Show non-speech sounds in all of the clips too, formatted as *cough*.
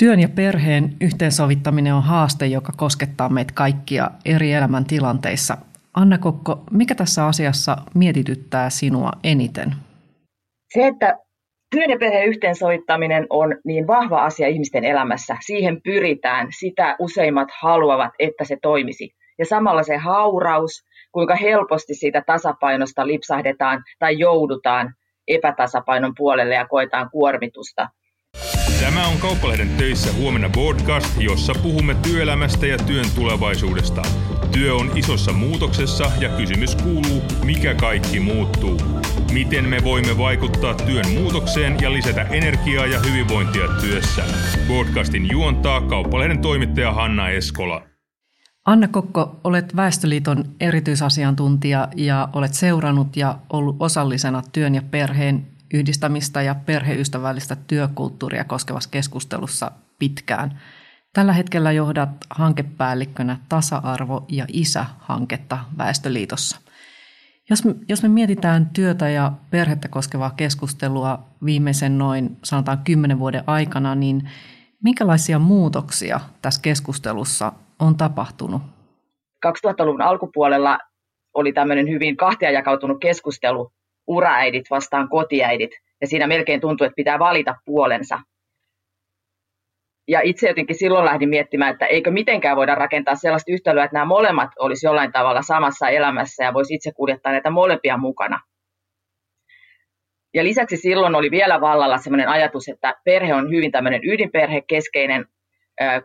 Työn ja perheen yhteensovittaminen on haaste, joka koskettaa meitä kaikkia eri elämäntilanteissa. Anna Kokko, mikä tässä asiassa mietityttää sinua eniten? Se, että työn ja perheen yhteensovittaminen on niin vahva asia ihmisten elämässä. Siihen pyritään, sitä useimmat haluavat, että se toimisi. Ja samalla se hauraus, kuinka helposti siitä tasapainosta lipsahdetaan tai joudutaan epätasapainon puolelle ja koetaan kuormitusta – Tämä on Kauppalehden töissä huomenna podcast, jossa puhumme työelämästä ja työn tulevaisuudesta. Työ on isossa muutoksessa ja kysymys kuuluu, mikä kaikki muuttuu. Miten me voimme vaikuttaa työn muutokseen ja lisätä energiaa ja hyvinvointia työssä. Podcastin juontaa Kauppalehden toimittaja Hanna Eskola. Anna Kokko, olet Väestöliiton erityisasiantuntija ja olet seurannut ja ollut osallisena työn ja perheen yhdistämistä ja perheystävällistä työkulttuuria koskevassa keskustelussa pitkään. Tällä hetkellä johdat hankepäällikkönä tasa-arvo- ja isä-hanketta Väestöliitossa. Jos me, jos me mietitään työtä ja perhettä koskevaa keskustelua viimeisen noin sanotaan kymmenen vuoden aikana, niin minkälaisia muutoksia tässä keskustelussa on tapahtunut? 2000-luvun alkupuolella oli tämmöinen hyvin kahtia jakautunut keskustelu uraäidit vastaan kotiäidit, ja siinä melkein tuntuu, että pitää valita puolensa. Ja itse jotenkin silloin lähdin miettimään, että eikö mitenkään voida rakentaa sellaista yhtälöä, että nämä molemmat olisi jollain tavalla samassa elämässä ja voisi itse kuljettaa näitä molempia mukana. Ja lisäksi silloin oli vielä vallalla sellainen ajatus, että perhe on hyvin tämmöinen ydinperhekeskeinen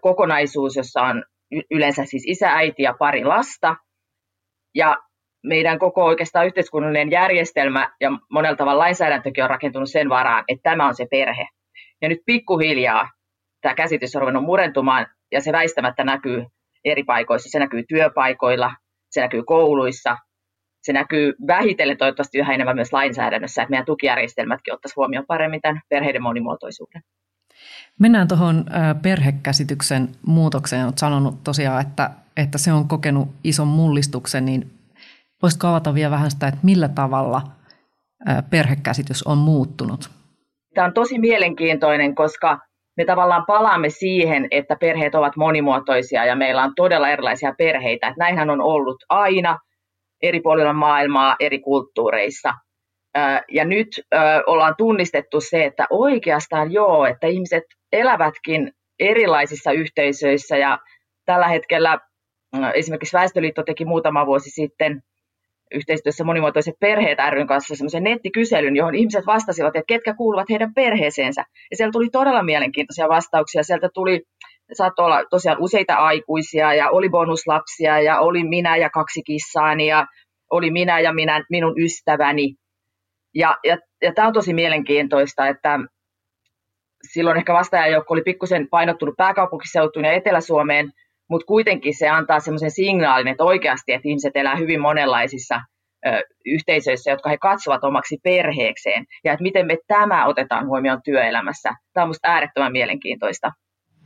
kokonaisuus, jossa on yleensä siis isä, äiti ja pari lasta. Ja meidän koko oikeastaan yhteiskunnallinen järjestelmä ja monella tavalla lainsäädäntökin on rakentunut sen varaan, että tämä on se perhe. Ja nyt pikkuhiljaa tämä käsitys on ruvennut murentumaan ja se väistämättä näkyy eri paikoissa. Se näkyy työpaikoilla, se näkyy kouluissa, se näkyy vähitellen toivottavasti yhä enemmän myös lainsäädännössä, että meidän tukijärjestelmätkin ottaisiin huomioon paremmin tämän perheiden monimuotoisuuden. Mennään tuohon perhekäsityksen muutokseen. Olet sanonut tosiaan, että, että se on kokenut ison mullistuksen, niin Voisitko avata vielä vähän sitä, että millä tavalla perhekäsitys on muuttunut? Tämä on tosi mielenkiintoinen, koska me tavallaan palaamme siihen, että perheet ovat monimuotoisia ja meillä on todella erilaisia perheitä. Että näinhän on ollut aina eri puolilla maailmaa, eri kulttuureissa. Ja nyt ollaan tunnistettu se, että oikeastaan joo, että ihmiset elävätkin erilaisissa yhteisöissä ja tällä hetkellä esimerkiksi Väestöliitto teki muutama vuosi sitten yhteistyössä monimuotoiset perheet ryn kanssa semmoisen nettikyselyn, johon ihmiset vastasivat, että ketkä kuuluvat heidän perheeseensä. Ja sieltä tuli todella mielenkiintoisia vastauksia. Sieltä tuli, saattoi olla tosiaan useita aikuisia ja oli bonuslapsia ja oli minä ja kaksi kissaani ja oli minä ja minä, minun ystäväni. Ja, ja, ja tämä on tosi mielenkiintoista, että silloin ehkä vastaajajoukko oli pikkusen painottunut pääkaupunkiseutuun ja Etelä-Suomeen – mutta kuitenkin se antaa semmoisen signaalin, että oikeasti, että ihmiset elää hyvin monenlaisissa ö, yhteisöissä, jotka he katsovat omaksi perheekseen, ja että miten me tämä otetaan huomioon työelämässä. Tämä on minusta äärettömän mielenkiintoista.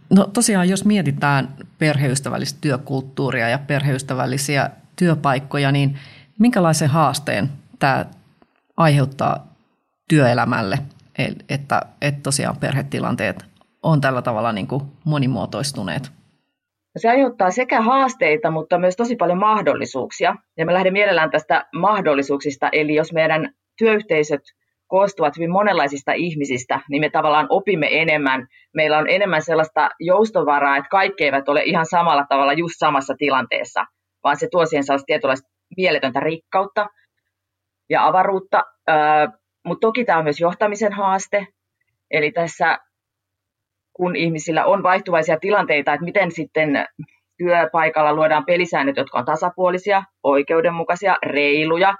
No tosiaan, jos mietitään perheystävällistä työkulttuuria ja perheystävällisiä työpaikkoja, niin minkälaisen haasteen tämä aiheuttaa työelämälle, että, että tosiaan perhetilanteet on tällä tavalla niin kuin monimuotoistuneet? Se aiheuttaa sekä haasteita, mutta myös tosi paljon mahdollisuuksia. Ja mä lähden mielellään tästä mahdollisuuksista. Eli jos meidän työyhteisöt koostuvat hyvin monenlaisista ihmisistä, niin me tavallaan opimme enemmän. Meillä on enemmän sellaista joustovaraa, että kaikki eivät ole ihan samalla tavalla just samassa tilanteessa, vaan se tuo siihen sellaista tietynlaista mieletöntä rikkautta ja avaruutta. Mutta toki tämä on myös johtamisen haaste. Eli tässä kun ihmisillä on vaihtuvaisia tilanteita, että miten sitten työpaikalla luodaan pelisäännöt, jotka on tasapuolisia, oikeudenmukaisia, reiluja,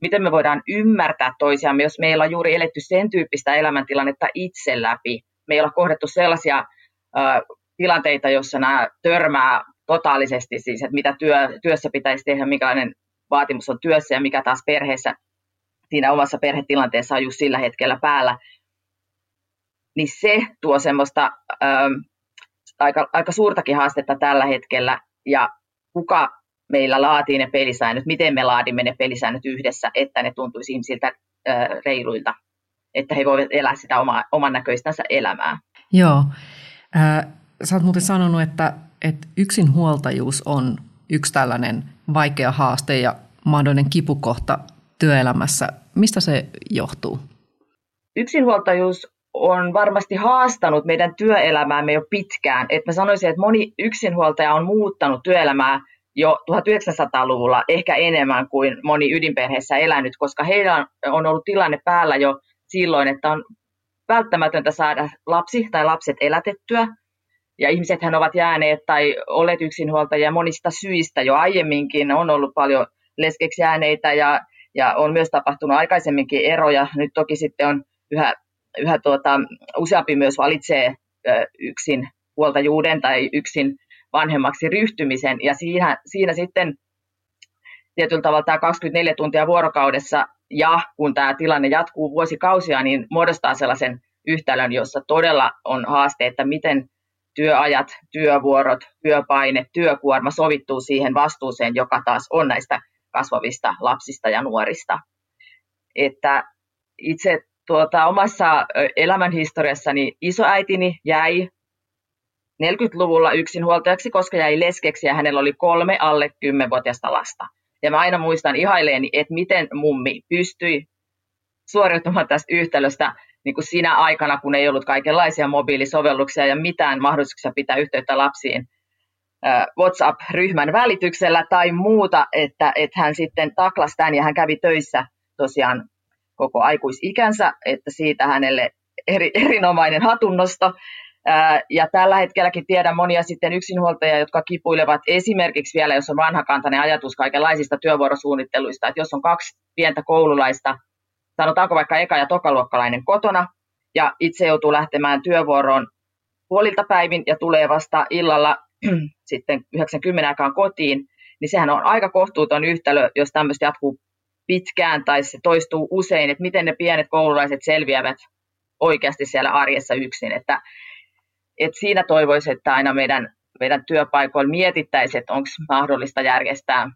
miten me voidaan ymmärtää toisiamme, jos meillä on juuri eletty sen tyyppistä elämäntilannetta itse läpi. Me ei olla kohdettu sellaisia äh, tilanteita, joissa nämä törmää totaalisesti, siis että mitä työ, työssä pitäisi tehdä, minkälainen vaatimus on työssä ja mikä taas perheessä siinä omassa perhetilanteessa on just sillä hetkellä päällä niin se tuo semmoista ähm, aika, aika suurtakin haastetta tällä hetkellä, ja kuka meillä laatii ne pelisäännöt, miten me laadimme ne pelisäännöt yhdessä, että ne tuntuisi ihmisiltä äh, reiluilta, että he voivat elää sitä oma, oman näköistänsä elämää. Joo. Ää, sä oot muuten sanonut, että, että yksinhuoltajuus on yksi tällainen vaikea haaste ja mahdollinen kipukohta työelämässä. Mistä se johtuu? Yksinhuoltajuus on varmasti haastanut meidän työelämäämme jo pitkään. Et mä sanoisin, että moni yksinhuoltaja on muuttanut työelämää jo 1900-luvulla ehkä enemmän kuin moni ydinperheessä elänyt, koska heillä on ollut tilanne päällä jo silloin, että on välttämätöntä saada lapsi tai lapset elätettyä. Ja ihmisethän ovat jääneet tai olleet yksinhuoltajia monista syistä jo aiemminkin. On ollut paljon leskeksi jääneitä ja, ja on myös tapahtunut aikaisemminkin eroja. Nyt toki sitten on yhä, yhä tuota, useampi myös valitsee yksin huoltajuuden tai yksin vanhemmaksi ryhtymisen. Ja siinä, siinä sitten tietyllä tavalla tämä 24 tuntia vuorokaudessa ja kun tämä tilanne jatkuu vuosikausia, niin muodostaa sellaisen yhtälön, jossa todella on haaste, että miten työajat, työvuorot, työpaine, työkuorma sovittuu siihen vastuuseen, joka taas on näistä kasvavista lapsista ja nuorista. Että itse tuota, omassa elämänhistoriassani isoäitini jäi 40-luvulla yksinhuoltajaksi, koska jäi leskeksi ja hänellä oli kolme alle 10-vuotiaista lasta. Ja mä aina muistan ihaileeni, että miten mummi pystyi suoriutumaan tästä yhtälöstä niin kuin sinä aikana, kun ei ollut kaikenlaisia mobiilisovelluksia ja mitään mahdollisuuksia pitää yhteyttä lapsiin WhatsApp-ryhmän välityksellä tai muuta, että, että hän sitten taklasi tämän ja hän kävi töissä tosiaan koko aikuisikänsä, että siitä hänelle eri, erinomainen hatunnosto. Ja tällä hetkelläkin tiedän monia sitten yksinhuoltajia, jotka kipuilevat esimerkiksi vielä, jos on vanhakantainen ajatus kaikenlaisista työvuorosuunnitteluista, että jos on kaksi pientä koululaista, sanotaanko vaikka eka- ja tokaluokkalainen kotona, ja itse joutuu lähtemään työvuoroon puolilta päivin ja tulee vasta illalla *clears throat* sitten 90 aikaan kotiin, niin sehän on aika kohtuuton yhtälö, jos tämmöistä jatkuu pitkään tai se toistuu usein, että miten ne pienet koululaiset selviävät oikeasti siellä arjessa yksin. Että, että siinä toivoisin, että aina meidän, meidän työpaikoilla mietittäisiin, että onko mahdollista järjestää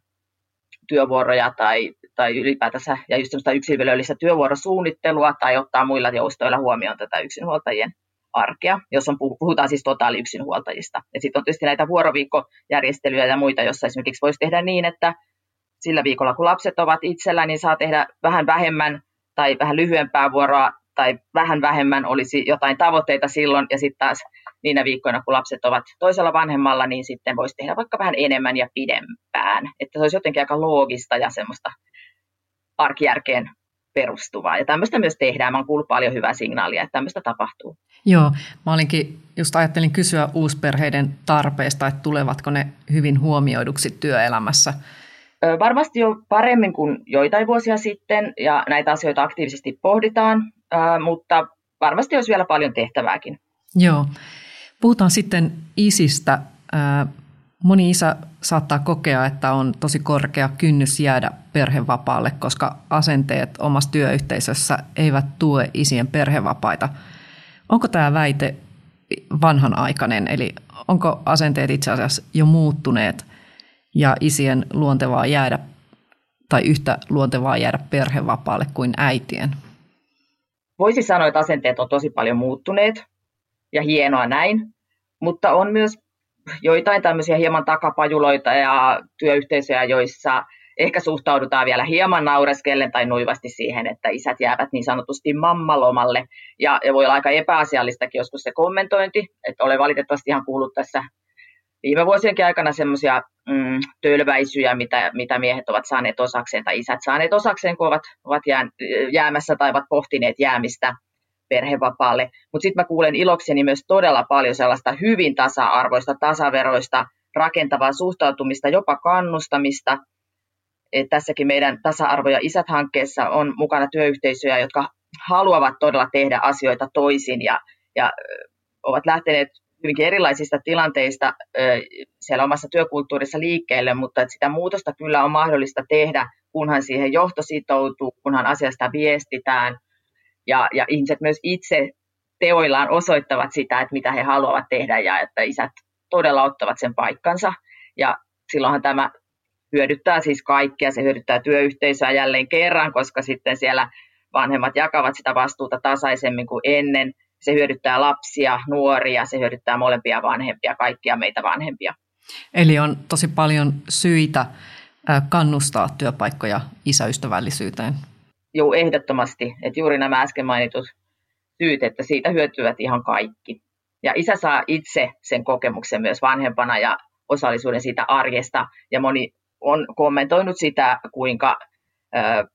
työvuoroja tai, tai ylipäätänsä ja just yksilöllistä työvuorosuunnittelua tai ottaa muilla joustoilla huomioon tätä yksinhuoltajien arkea, jos on, puhutaan siis totaali yksinhuoltajista. Sitten on tietysti näitä vuoroviikkojärjestelyjä ja muita, jossa esimerkiksi voisi tehdä niin, että sillä viikolla kun lapset ovat itsellä, niin saa tehdä vähän vähemmän tai vähän lyhyempää vuoroa tai vähän vähemmän olisi jotain tavoitteita silloin ja sitten taas niinä viikkoina, kun lapset ovat toisella vanhemmalla, niin sitten voisi tehdä vaikka vähän enemmän ja pidempään. Että se olisi jotenkin aika loogista ja semmoista arkijärkeen perustuvaa. Ja tämmöistä myös tehdään. Mä oon kuullut paljon hyvää signaalia, että tämmöistä tapahtuu. Joo, mä olinkin, just ajattelin kysyä uusperheiden tarpeista, että tulevatko ne hyvin huomioiduksi työelämässä. Varmasti jo paremmin kuin joitain vuosia sitten, ja näitä asioita aktiivisesti pohditaan, mutta varmasti olisi vielä paljon tehtävääkin. Joo. Puhutaan sitten isistä. Moni isä saattaa kokea, että on tosi korkea kynnys jäädä perhevapaalle, koska asenteet omassa työyhteisössä eivät tue isien perhevapaita. Onko tämä väite vanhanaikainen, eli onko asenteet itse asiassa jo muuttuneet ja isien luontevaa jäädä tai yhtä luontevaa jäädä perhevapaalle kuin äitien? Voisi sanoa, että asenteet on tosi paljon muuttuneet ja hienoa näin, mutta on myös joitain tämmöisiä hieman takapajuloita ja työyhteisöjä, joissa ehkä suhtaudutaan vielä hieman naureskellen tai nuivasti siihen, että isät jäävät niin sanotusti mammalomalle. Ja, voi olla aika epäasiallistakin joskus se kommentointi, että olen valitettavasti ihan kuullut tässä viime vuosienkin aikana semmoisia mm, tölväisyjä, mitä, mitä miehet ovat saaneet osakseen tai isät saaneet osakseen, kun ovat, ovat jää, jäämässä tai ovat pohtineet jäämistä perhevapaalle. Mutta sitten mä kuulen ilokseni myös todella paljon sellaista hyvin tasa-arvoista, tasaveroista, rakentavaa suhtautumista, jopa kannustamista. Et tässäkin meidän tasa-arvo- ja isät-hankkeessa on mukana työyhteisöjä, jotka haluavat todella tehdä asioita toisin ja, ja ovat lähteneet hyvinkin erilaisista tilanteista siellä omassa työkulttuurissa liikkeelle, mutta että sitä muutosta kyllä on mahdollista tehdä, kunhan siihen johto sitoutuu, kunhan asiasta viestitään – ja, ja ihmiset myös itse teoillaan osoittavat sitä, että mitä he haluavat tehdä ja että isät todella ottavat sen paikkansa. Ja silloinhan tämä hyödyttää siis kaikkia, se hyödyttää työyhteisöä jälleen kerran, koska sitten siellä vanhemmat jakavat sitä vastuuta tasaisemmin kuin ennen. Se hyödyttää lapsia, nuoria, se hyödyttää molempia vanhempia, kaikkia meitä vanhempia. Eli on tosi paljon syitä kannustaa työpaikkoja isäystävällisyyteen. Joo, ehdottomasti. Että juuri nämä äsken mainitut syyt, että siitä hyötyvät ihan kaikki. Ja isä saa itse sen kokemuksen myös vanhempana ja osallisuuden siitä arjesta. Ja moni on kommentoinut sitä, kuinka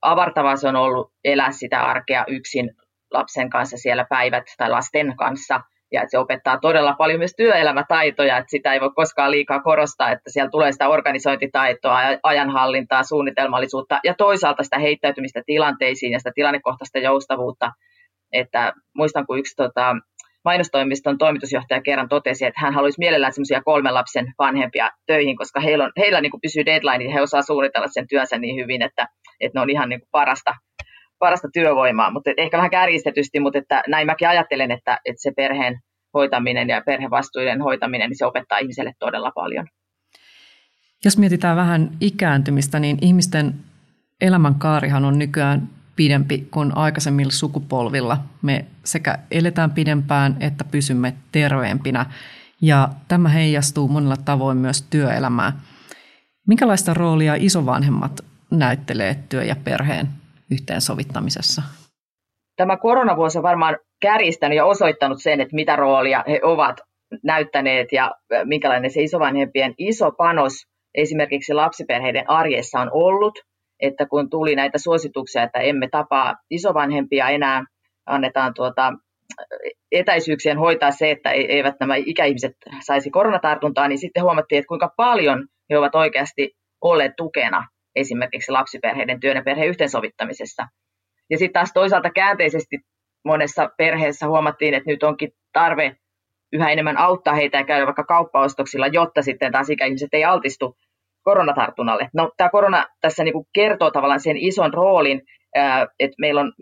avartavaa se on ollut elää sitä arkea yksin lapsen kanssa siellä päivät tai lasten kanssa. Ja että se opettaa todella paljon myös työelämätaitoja, että sitä ei voi koskaan liikaa korostaa, että siellä tulee sitä organisointitaitoa, ajanhallintaa, suunnitelmallisuutta ja toisaalta sitä heittäytymistä tilanteisiin ja sitä tilannekohtaista joustavuutta. Että muistan, kun yksi tota, mainostoimiston toimitusjohtaja kerran totesi, että hän haluaisi mielellään semmoisia kolmen lapsen vanhempia töihin, koska heillä, on, heillä niin kuin pysyy deadline, ja he osaa suunnitella sen työnsä niin hyvin, että, että ne on ihan niin kuin parasta, parasta työvoimaa. Mutta ehkä vähän kärjistetysti, mutta että näin mäkin ajattelen, että, että se perheen hoitaminen ja perhevastuiden hoitaminen, niin se opettaa ihmiselle todella paljon. Jos mietitään vähän ikääntymistä, niin ihmisten elämänkaarihan on nykyään pidempi kuin aikaisemmilla sukupolvilla. Me sekä eletään pidempään että pysymme terveempinä ja tämä heijastuu monella tavoin myös työelämään. Minkälaista roolia isovanhemmat näyttelee työ- ja perheen yhteensovittamisessa? Tämä koronavuosi on varmaan kärjistänyt ja osoittanut sen, että mitä roolia he ovat näyttäneet ja minkälainen se isovanhempien iso panos esimerkiksi lapsiperheiden arjessa on ollut – että kun tuli näitä suosituksia, että emme tapaa isovanhempia enää, annetaan tuota, etäisyyksien hoitaa se, että eivät nämä ikäihmiset saisi koronatartuntaa, niin sitten huomattiin, että kuinka paljon he ovat oikeasti olleet tukena esimerkiksi lapsiperheiden työn ja perheen yhteensovittamisessa. Ja sitten taas toisaalta käänteisesti monessa perheessä huomattiin, että nyt onkin tarve yhä enemmän auttaa heitä ja käydä vaikka kauppaostoksilla, jotta sitten taas ikäihmiset ei altistu koronatartunnalle. No, tämä korona tässä niin kuin kertoo tavallaan sen ison roolin, että meillä on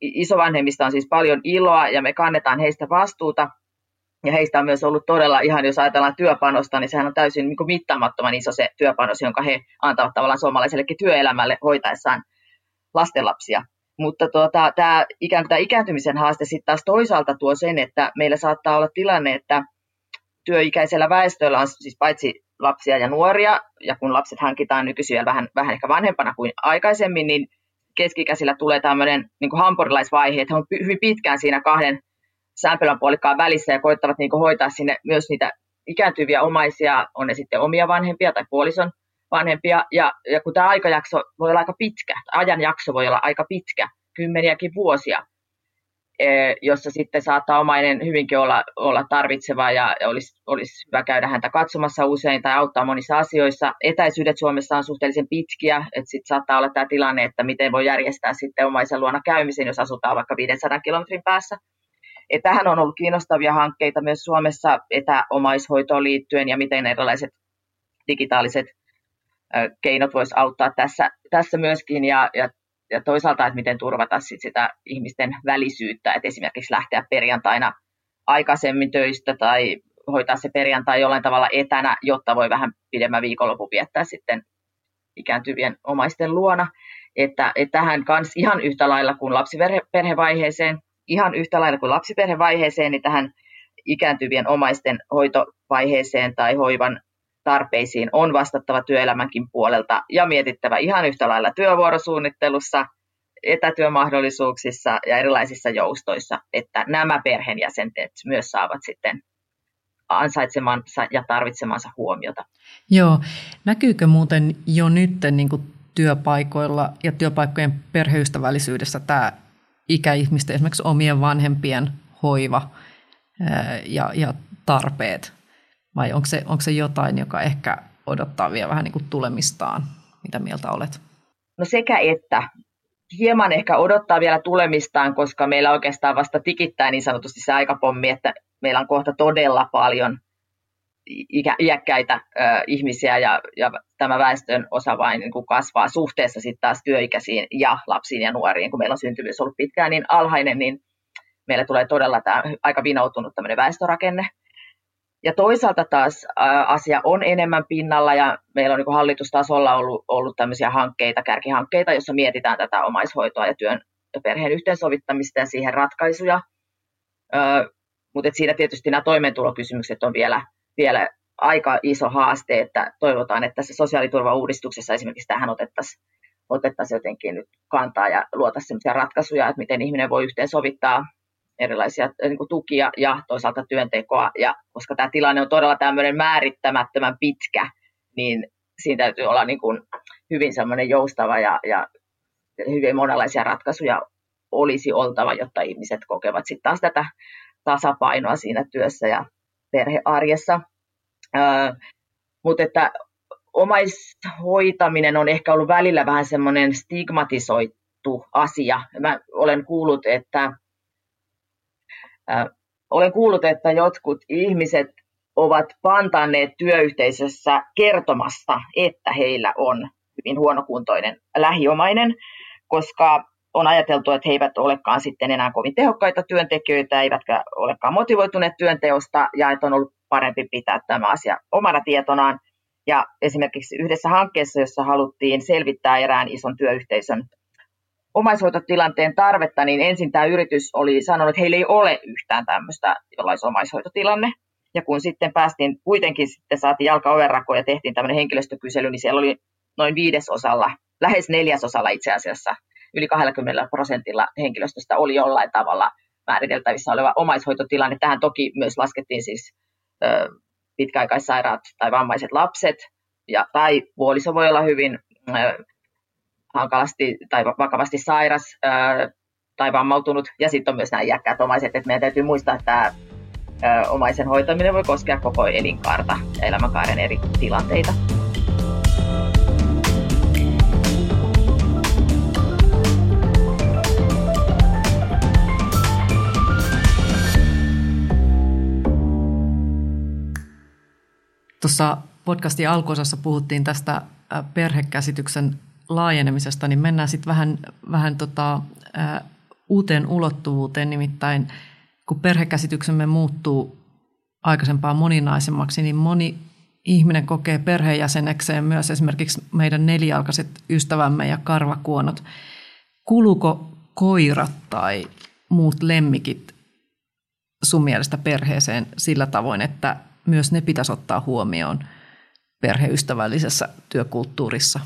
isovanhemmista on siis paljon iloa ja me kannetaan heistä vastuuta. Ja heistä on myös ollut todella, ihan jos ajatellaan työpanosta, niin sehän on täysin niin kuin mittaamattoman iso se työpanos, jonka he antavat tavallaan suomalaisellekin työelämälle hoitaessaan lastenlapsia. Mutta tuota, tämä, ikään kuin tämä ikääntymisen haaste sitten taas toisaalta tuo sen, että meillä saattaa olla tilanne, että työikäisellä väestöllä on siis paitsi lapsia ja nuoria, ja kun lapset hankitaan nykyisin vähän, vähän ehkä vanhempana kuin aikaisemmin, niin keskikäisillä tulee tämmöinen niin hampurilaisvaihe, että he on hyvin pitkään siinä kahden sämpelän puolikkaan välissä ja koittavat niin hoitaa sinne myös niitä ikääntyviä omaisia, on ne sitten omia vanhempia tai puolison vanhempia, ja, ja kun tämä aikajakso voi olla aika pitkä, ajanjakso voi olla aika pitkä, kymmeniäkin vuosia, Eh, jossa sitten saattaa omainen hyvinkin olla, olla tarvitseva ja olisi, olisi hyvä käydä häntä katsomassa usein tai auttaa monissa asioissa. Etäisyydet Suomessa on suhteellisen pitkiä, että sitten saattaa olla tämä tilanne, että miten voi järjestää sitten omaisen luona käymisen, jos asutaan vaikka 500 kilometrin päässä. Tähän on ollut kiinnostavia hankkeita myös Suomessa etäomaishoitoon liittyen ja miten erilaiset digitaaliset keinot voisi auttaa tässä, tässä myöskin. Ja, ja ja toisaalta, että miten turvata sit sitä ihmisten välisyyttä, että esimerkiksi lähteä perjantaina aikaisemmin töistä tai hoitaa se perjantai jollain tavalla etänä, jotta voi vähän pidemmän viikonlopun viettää sitten ikääntyvien omaisten luona. Että, että tähän kanssa ihan yhtä lailla kuin lapsiperhevaiheeseen, ihan yhtä lailla kuin lapsiperhevaiheeseen, niin tähän ikääntyvien omaisten hoitovaiheeseen tai hoivan tarpeisiin on vastattava työelämänkin puolelta ja mietittävä ihan yhtä lailla työvuorosuunnittelussa, etätyömahdollisuuksissa ja erilaisissa joustoissa, että nämä perheenjäsenet myös saavat sitten ansaitsemansa ja tarvitsemansa huomiota. Joo. Näkyykö muuten jo nyt niin kuin työpaikoilla ja työpaikkojen perheystävällisyydessä tämä ikäihmisten, esimerkiksi omien vanhempien hoiva ja, ja tarpeet? Vai onko se, onko se jotain, joka ehkä odottaa vielä vähän niin kuin tulemistaan? Mitä mieltä olet? No sekä että. Hieman ehkä odottaa vielä tulemistaan, koska meillä oikeastaan vasta tikittää niin sanotusti se aikapommi, että meillä on kohta todella paljon ikä, iäkkäitä ö, ihmisiä ja, ja tämä väestön osa vain niin kuin kasvaa suhteessa sitten taas työikäisiin ja lapsiin ja nuoriin. Kun meillä on syntyvyys ollut pitkään niin alhainen, niin meillä tulee todella tämä aika vinoutunut tämmöinen väestörakenne. Ja toisaalta taas asia on enemmän pinnalla ja meillä on niin hallitustasolla ollut, ollut tämmöisiä hankkeita, kärkihankkeita, joissa mietitään tätä omaishoitoa ja työn ja perheen yhteensovittamista ja siihen ratkaisuja. mutta siinä tietysti nämä toimeentulokysymykset on vielä, vielä aika iso haaste, että toivotaan, että tässä sosiaaliturvauudistuksessa esimerkiksi tähän otettaisiin otettaisiin jotenkin nyt kantaa ja luota sellaisia ratkaisuja, että miten ihminen voi yhteensovittaa erilaisia niin kuin tukia ja toisaalta työntekoa. Ja koska tämä tilanne on todella tämmöinen määrittämättömän pitkä, niin siinä täytyy olla niin kuin hyvin semmoinen joustava ja, ja hyvin monenlaisia ratkaisuja olisi oltava, jotta ihmiset kokevat sitten taas tätä tasapainoa siinä työssä ja perhearjessa. Mutta että omaishoitaminen on ehkä ollut välillä vähän semmoinen stigmatisoitu asia. Mä olen kuullut, että äh, olen kuullut, että jotkut ihmiset ovat pantanneet työyhteisössä kertomasta, että heillä on hyvin huonokuntoinen lähiomainen, koska on ajateltu, että he eivät olekaan sitten enää kovin tehokkaita työntekijöitä, eivätkä olekaan motivoituneet työnteosta, ja että on ollut parempi pitää tämä asia omana tietonaan. Ja esimerkiksi yhdessä hankkeessa, jossa haluttiin selvittää erään ison työyhteisön omaishoitotilanteen tarvetta, niin ensin tämä yritys oli sanonut, että heillä ei ole yhtään tämmöistä omaishoitotilanne. Ja kun sitten päästiin, kuitenkin sitten saatiin jalka ja tehtiin tämmöinen henkilöstökysely, niin siellä oli noin viidesosalla, lähes neljäsosalla itse asiassa, yli 20 prosentilla henkilöstöstä oli jollain tavalla määriteltävissä oleva omaishoitotilanne. Tähän toki myös laskettiin siis ö, pitkäaikaissairaat tai vammaiset lapset, ja, tai puoliso voi olla hyvin ö, hankalasti tai vakavasti sairas ö, tai vammautunut, ja sitten on myös nämä iäkkäät omaiset, että meidän täytyy muistaa, että tämä omaisen hoitaminen voi koskea koko elinkaarta ja elämänkaaren eri tilanteita. Tuossa podcastin alkuosassa puhuttiin tästä perhekäsityksen laajenemisesta, niin mennään sitten vähän, vähän tota, ä, uuteen ulottuvuuteen, nimittäin kun perhekäsityksemme muuttuu aikaisempaa moninaisemmaksi, niin moni ihminen kokee perheenjäsenekseen myös esimerkiksi meidän nelijalkaiset ystävämme ja karvakuonot. Kuuluuko koirat tai muut lemmikit sun mielestä perheeseen sillä tavoin, että myös ne pitäisi ottaa huomioon perheystävällisessä työkulttuurissa?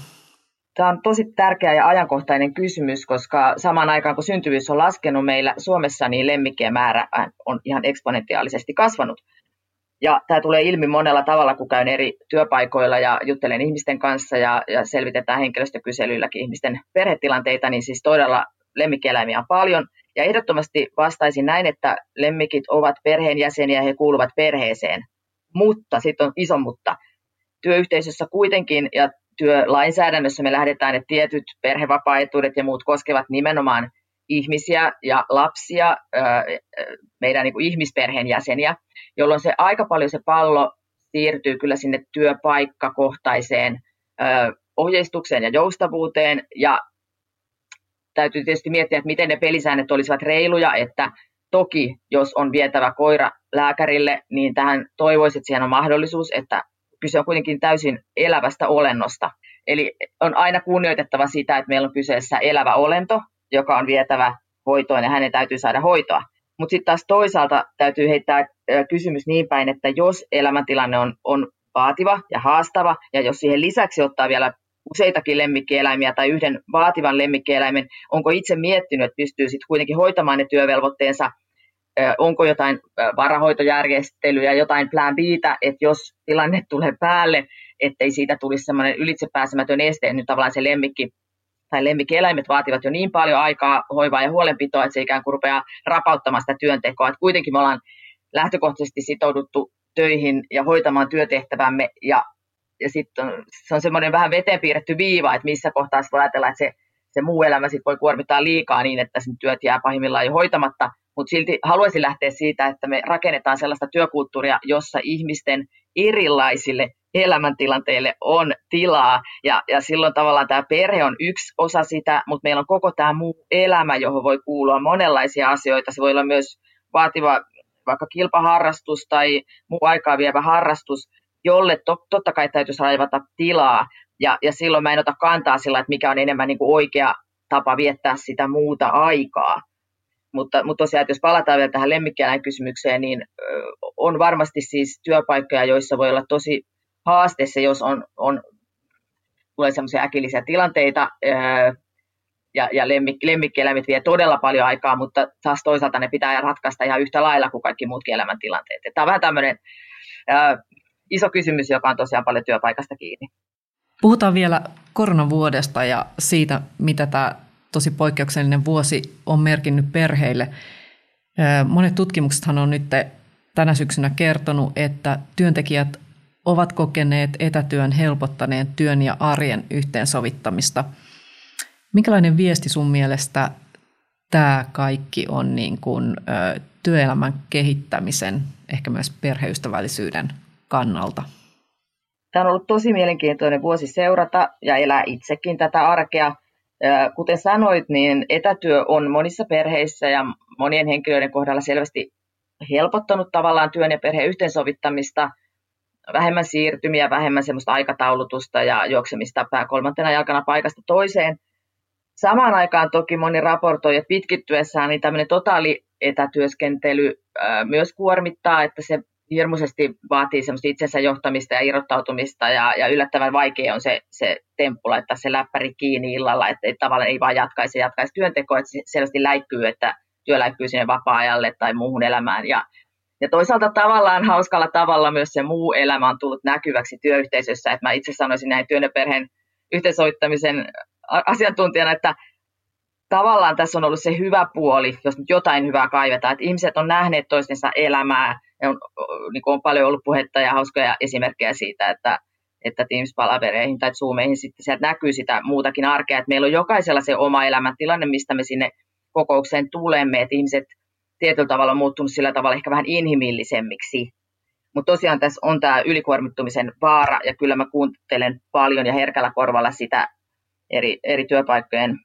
Tämä on tosi tärkeä ja ajankohtainen kysymys, koska samaan aikaan kun syntyvyys on laskenut meillä Suomessa, niin lemmikkien määrä on ihan eksponentiaalisesti kasvanut. Ja tämä tulee ilmi monella tavalla, kun käyn eri työpaikoilla ja juttelen ihmisten kanssa ja, ja selvitetään henkilöstökyselyilläkin ihmisten perhetilanteita, niin siis todella lemmikkieläimiä on paljon. Ja ehdottomasti vastaisin näin, että lemmikit ovat perheenjäseniä ja he kuuluvat perheeseen. Mutta, sitten on iso mutta, työyhteisössä kuitenkin ja työlainsäädännössä me lähdetään, että tietyt perhevapaaetuudet ja muut koskevat nimenomaan ihmisiä ja lapsia, meidän niin kuin ihmisperheen jäseniä, jolloin se aika paljon se pallo siirtyy kyllä sinne työpaikkakohtaiseen ohjeistukseen ja joustavuuteen. Ja täytyy tietysti miettiä, että miten ne pelisäännöt olisivat reiluja, että Toki, jos on vietävä koira lääkärille, niin tähän toivoisin, että siihen on mahdollisuus, että kyse on kuitenkin täysin elävästä olennosta. Eli on aina kunnioitettava sitä, että meillä on kyseessä elävä olento, joka on vietävä hoitoon ja hänen täytyy saada hoitoa. Mutta sitten taas toisaalta täytyy heittää kysymys niin päin, että jos elämäntilanne on, on vaativa ja haastava, ja jos siihen lisäksi ottaa vielä useitakin lemmikkieläimiä tai yhden vaativan lemmikkieläimen, onko itse miettinyt, että pystyy sitten kuitenkin hoitamaan ne työvelvoitteensa onko jotain varahoitojärjestelyjä, jotain plan Btä, että jos tilanne tulee päälle, ettei siitä tulisi semmoinen ylitsepääsemätön este, nyt tavallaan se lemmikki tai lemmikkieläimet vaativat jo niin paljon aikaa, hoivaa ja huolenpitoa, että se ikään kuin rupeaa rapauttamaan sitä työntekoa. Että kuitenkin me ollaan lähtökohtaisesti sitouduttu töihin ja hoitamaan työtehtävämme ja, ja sitten se on semmoinen vähän veteen piirretty viiva, että missä kohtaa voi ajatella, että se, se muu elämä sit voi kuormittaa liikaa niin, että sen työt jää pahimmillaan jo hoitamatta, mutta silti haluaisin lähteä siitä, että me rakennetaan sellaista työkulttuuria, jossa ihmisten erilaisille elämäntilanteille on tilaa. Ja, ja silloin tavallaan tämä perhe on yksi osa sitä, mutta meillä on koko tämä muu elämä, johon voi kuulua monenlaisia asioita. Se voi olla myös vaativa vaikka kilpaharrastus tai muu aikaa vievä harrastus, jolle to, totta kai täytyisi raivata tilaa. Ja, ja silloin mä en ota kantaa sillä, että mikä on enemmän niin kuin oikea tapa viettää sitä muuta aikaa. mutta, mutta tosiaan, että jos palataan vielä tähän lemmikkieläinkysymykseen, niin on varmasti siis työpaikkoja, joissa voi olla tosi haasteessa, jos on, on tulee sellaisia äkillisiä tilanteita, ja, ja lemmik, lemmikkieläimet vie todella paljon aikaa, mutta taas toisaalta ne pitää ratkaista ihan yhtä lailla kuin kaikki muutkin elämäntilanteet. Tämä on vähän tämmöinen iso kysymys, joka on tosiaan paljon työpaikasta kiinni. Puhutaan vielä koronavuodesta ja siitä, mitä tämä tosi poikkeuksellinen vuosi on merkinnyt perheille. Monet tutkimuksethan on nyt tänä syksynä kertonut, että työntekijät ovat kokeneet etätyön helpottaneen työn ja arjen yhteensovittamista. Minkälainen viesti sun mielestä tämä kaikki on niin kuin, työelämän kehittämisen, ehkä myös perheystävällisyyden kannalta? Tämä on ollut tosi mielenkiintoinen vuosi seurata ja elää itsekin tätä arkea. Kuten sanoit, niin etätyö on monissa perheissä ja monien henkilöiden kohdalla selvästi helpottanut tavallaan työn ja perheen yhteensovittamista, vähemmän siirtymiä, vähemmän semmoista aikataulutusta ja juoksemista pää kolmantena jalkana paikasta toiseen. Samaan aikaan toki moni raportoi, että pitkittyessään niin tämmöinen totaali etätyöskentely myös kuormittaa, että se hirmuisesti vaatii semmoista itsensä johtamista ja irrottautumista ja, ja yllättävän vaikea on se, se temppu laittaa se läppäri kiinni illalla, että, että tavallaan ei vaan jatkaisi jatkaisi työntekoa, että se selvästi läikkyy, että työ läikkyy sinne vapaa-ajalle tai muuhun elämään. Ja, ja toisaalta tavallaan hauskalla tavalla myös se muu elämä on tullut näkyväksi työyhteisössä, että mä itse sanoisin näin työn ja perheen yhteensoittamisen asiantuntijana, että tavallaan tässä on ollut se hyvä puoli, jos nyt jotain hyvää kaivetaan, että ihmiset on nähneet toistensa elämää, on, niin on paljon ollut puhetta ja hauskoja esimerkkejä siitä, että, että Teams-palavereihin tai Zoomeihin sitten sieltä näkyy sitä muutakin arkea, että meillä on jokaisella se oma elämäntilanne, mistä me sinne kokoukseen tulemme, että ihmiset tietyllä tavalla on muuttunut sillä tavalla ehkä vähän inhimillisemmiksi. Mutta tosiaan tässä on tämä ylikuormittumisen vaara, ja kyllä mä kuuntelen paljon ja herkällä korvalla sitä eri, eri työpaikkojen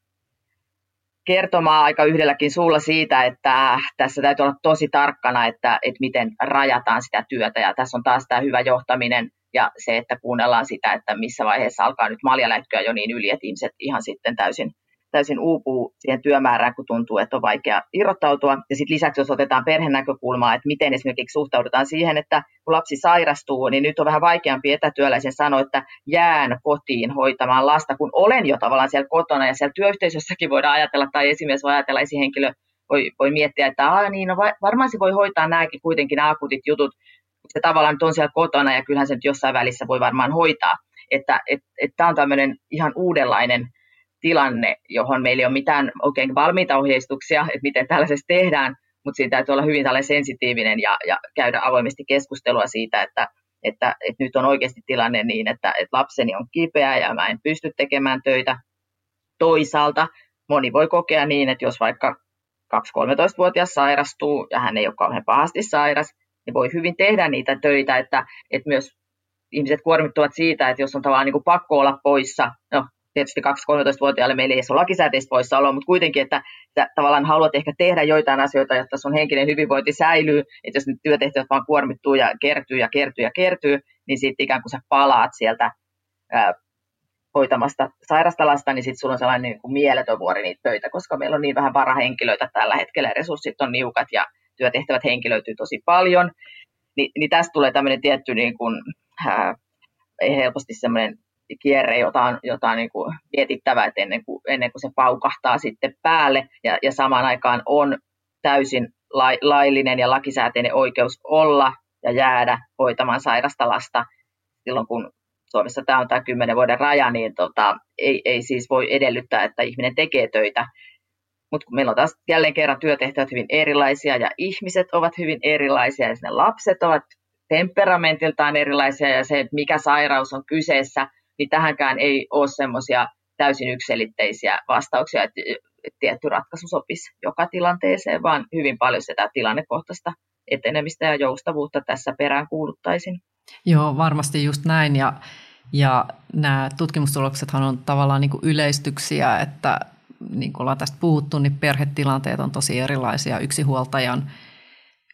kertomaan aika yhdelläkin suulla siitä, että tässä täytyy olla tosi tarkkana, että, että miten rajataan sitä työtä. Ja tässä on taas tämä hyvä johtaminen ja se, että kuunnellaan sitä, että missä vaiheessa alkaa nyt maljaläikkyä jo niin yli, että ihmiset ihan sitten täysin täysin uupuu siihen työmäärään, kun tuntuu, että on vaikea irrottautua. Ja sitten lisäksi, jos otetaan perheen näkökulmaa, että miten esimerkiksi suhtaudutaan siihen, että kun lapsi sairastuu, niin nyt on vähän vaikeampi etätyöläisen sanoa, että jään kotiin hoitamaan lasta, kun olen jo tavallaan siellä kotona ja siellä työyhteisössäkin voidaan ajatella, tai esimies voi ajatella, esihenkilö voi, voi miettiä, että Aa, niin, no, varmaan se voi hoitaa nämäkin kuitenkin nämä akuutit jutut, se tavallaan nyt on siellä kotona ja kyllähän se nyt jossain välissä voi varmaan hoitaa. Että et, et tämä on tämmöinen ihan uudenlainen tilanne, johon meillä ei ole mitään oikein valmiita ohjeistuksia, että miten tällaisessa tehdään, mutta siinä täytyy olla hyvin sensitiivinen ja, ja käydä avoimesti keskustelua siitä, että, että, että nyt on oikeasti tilanne niin, että, että lapseni on kipeä ja mä en pysty tekemään töitä. Toisaalta moni voi kokea niin, että jos vaikka 2-13-vuotias sairastuu ja hän ei ole kauhean pahasti sairas, niin voi hyvin tehdä niitä töitä, että, että myös ihmiset kuormittuvat siitä, että jos on tavallaan niin kuin pakko olla poissa, no tietysti 2-13-vuotiaalle meillä ei ole lakisääteistä poissaoloa, mutta kuitenkin, että, että tavallaan haluat ehkä tehdä joitain asioita, jotta sun henkinen hyvinvointi säilyy, että jos nyt työtehtävät vaan kuormittuu ja kertyy ja kertyy ja kertyy, niin sitten ikään kuin sä palaat sieltä ää, hoitamasta sairasta lasta, niin sitten sulla on sellainen niin kuin mieletön vuori niitä töitä, koska meillä on niin vähän varahenkilöitä tällä hetkellä, resurssit on niukat ja työtehtävät henkilöityy tosi paljon, Ni, niin tästä tulee tämmöinen tietty niin kuin, ää, ei helposti semmoinen kierre, jota on, jota on niin kuin mietittävä, että ennen, kuin, ennen kuin se paukahtaa sitten päälle ja, ja samaan aikaan on täysin lai, laillinen ja lakisääteinen oikeus olla ja jäädä hoitamaan sairasta lasta silloin, kun Suomessa tämä on tämä kymmenen vuoden raja, niin tota, ei, ei siis voi edellyttää, että ihminen tekee töitä. Mutta kun meillä on taas jälleen kerran työtehtävät hyvin erilaisia ja ihmiset ovat hyvin erilaisia ja ne lapset ovat temperamentiltaan erilaisia ja se, että mikä sairaus on kyseessä, niin tähänkään ei ole semmoisia täysin yksilitteisiä vastauksia, että tietty ratkaisu sopisi joka tilanteeseen, vaan hyvin paljon sitä tilannekohtaista etenemistä ja joustavuutta tässä perään kuuluttaisin. Joo, varmasti just näin. Ja, ja nämä tutkimustuloksethan on tavallaan niin kuin yleistyksiä, että niin kuin ollaan tästä puhuttu, niin perhetilanteet on tosi erilaisia. Yksinhuoltajan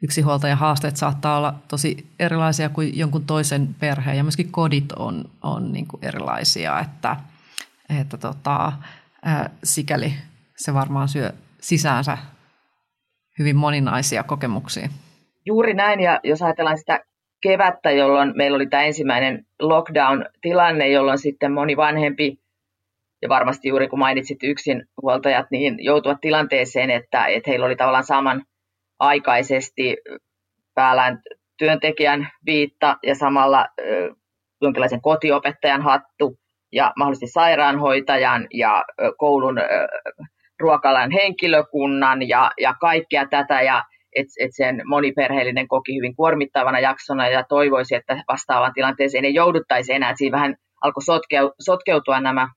yksinhuoltajan haasteet saattaa olla tosi erilaisia kuin jonkun toisen perheen ja myöskin kodit on, on niin kuin erilaisia, että, että tota, ää, sikäli se varmaan syö sisäänsä hyvin moninaisia kokemuksia. Juuri näin, ja jos ajatellaan sitä kevättä, jolloin meillä oli tämä ensimmäinen lockdown-tilanne, jolloin sitten moni vanhempi, ja varmasti juuri kun mainitsit yksinhuoltajat, niin joutuvat tilanteeseen, että, että heillä oli tavallaan saman aikaisesti päällään työntekijän viitta ja samalla jonkinlaisen kotiopettajan hattu ja mahdollisesti sairaanhoitajan ja koulun ruokalan henkilökunnan ja, ja kaikkea tätä. Ja että et sen moniperheellinen koki hyvin kuormittavana jaksona ja toivoisi, että vastaavaan tilanteeseen ei jouduttaisi enää. Että siinä vähän alkoi sotkeu, sotkeutua nämä,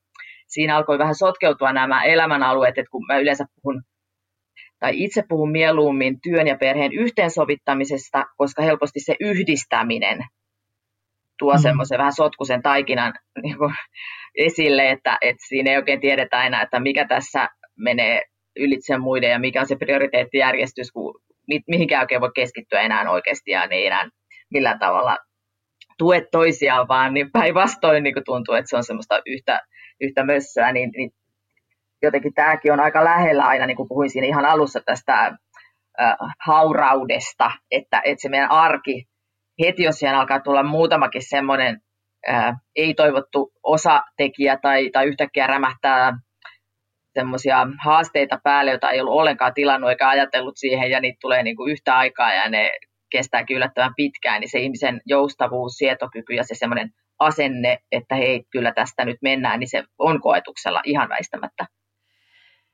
siinä alkoi vähän sotkeutua nämä elämänalueet, että kun mä yleensä puhun tai itse puhun mieluummin työn ja perheen yhteensovittamisesta, koska helposti se yhdistäminen tuo mm. semmoisen vähän sotkuisen taikinan *laughs* niin kuin, esille, että, että siinä ei oikein tiedetä enää, että mikä tässä menee ylitse muiden ja mikä on se prioriteettijärjestys, kun mihinkään oikein voi keskittyä enää oikeasti ja niin enää millään tavalla tuet toisiaan, vaan niin päinvastoin niin tuntuu, että se on semmoista yhtä, yhtä mössöä, niin, niin jotenkin tämäkin on aika lähellä aina, niin kuin puhuin siinä ihan alussa tästä äh, hauraudesta, että, että se meidän arki, heti jos siihen alkaa tulla muutamakin semmoinen äh, ei-toivottu osatekijä tai, tai yhtäkkiä rämähtää semmoisia haasteita päälle, joita ei ollut ollenkaan tilannut eikä ajatellut siihen, ja niitä tulee niin kuin yhtä aikaa, ja ne kestääkin yllättävän pitkään, niin se ihmisen joustavuus, sietokyky ja se semmoinen asenne, että hei, kyllä tästä nyt mennään, niin se on koetuksella ihan väistämättä.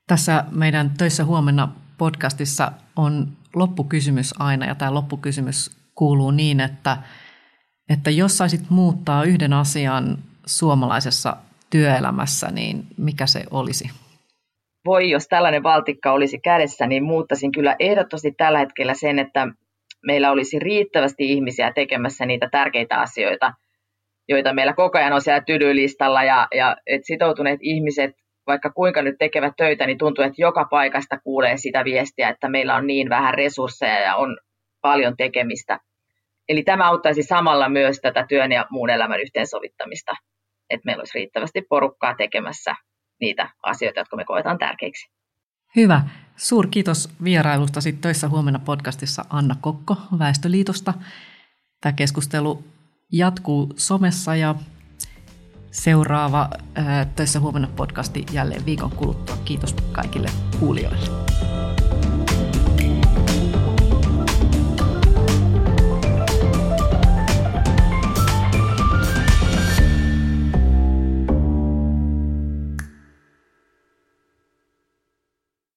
Tässä meidän Töissä huomenna podcastissa on loppukysymys aina, ja tämä loppukysymys kuuluu niin, että, että jos saisit muuttaa yhden asian suomalaisessa työelämässä, niin mikä se olisi? voi, jos tällainen valtikka olisi kädessä, niin muuttaisin kyllä ehdottomasti tällä hetkellä sen, että meillä olisi riittävästi ihmisiä tekemässä niitä tärkeitä asioita, joita meillä koko ajan on siellä tydylistalla ja, ja et sitoutuneet ihmiset, vaikka kuinka nyt tekevät töitä, niin tuntuu, että joka paikasta kuulee sitä viestiä, että meillä on niin vähän resursseja ja on paljon tekemistä. Eli tämä auttaisi samalla myös tätä työn ja muun elämän yhteensovittamista, että meillä olisi riittävästi porukkaa tekemässä niitä asioita, jotka me koetaan tärkeiksi. Hyvä. Suurkiitos vierailusta sitten töissä huomenna podcastissa Anna Kokko Väestöliitosta. Tämä keskustelu jatkuu somessa ja seuraava ää, Töissä huomenna podcasti jälleen viikon kuluttua. Kiitos kaikille kuulijoille.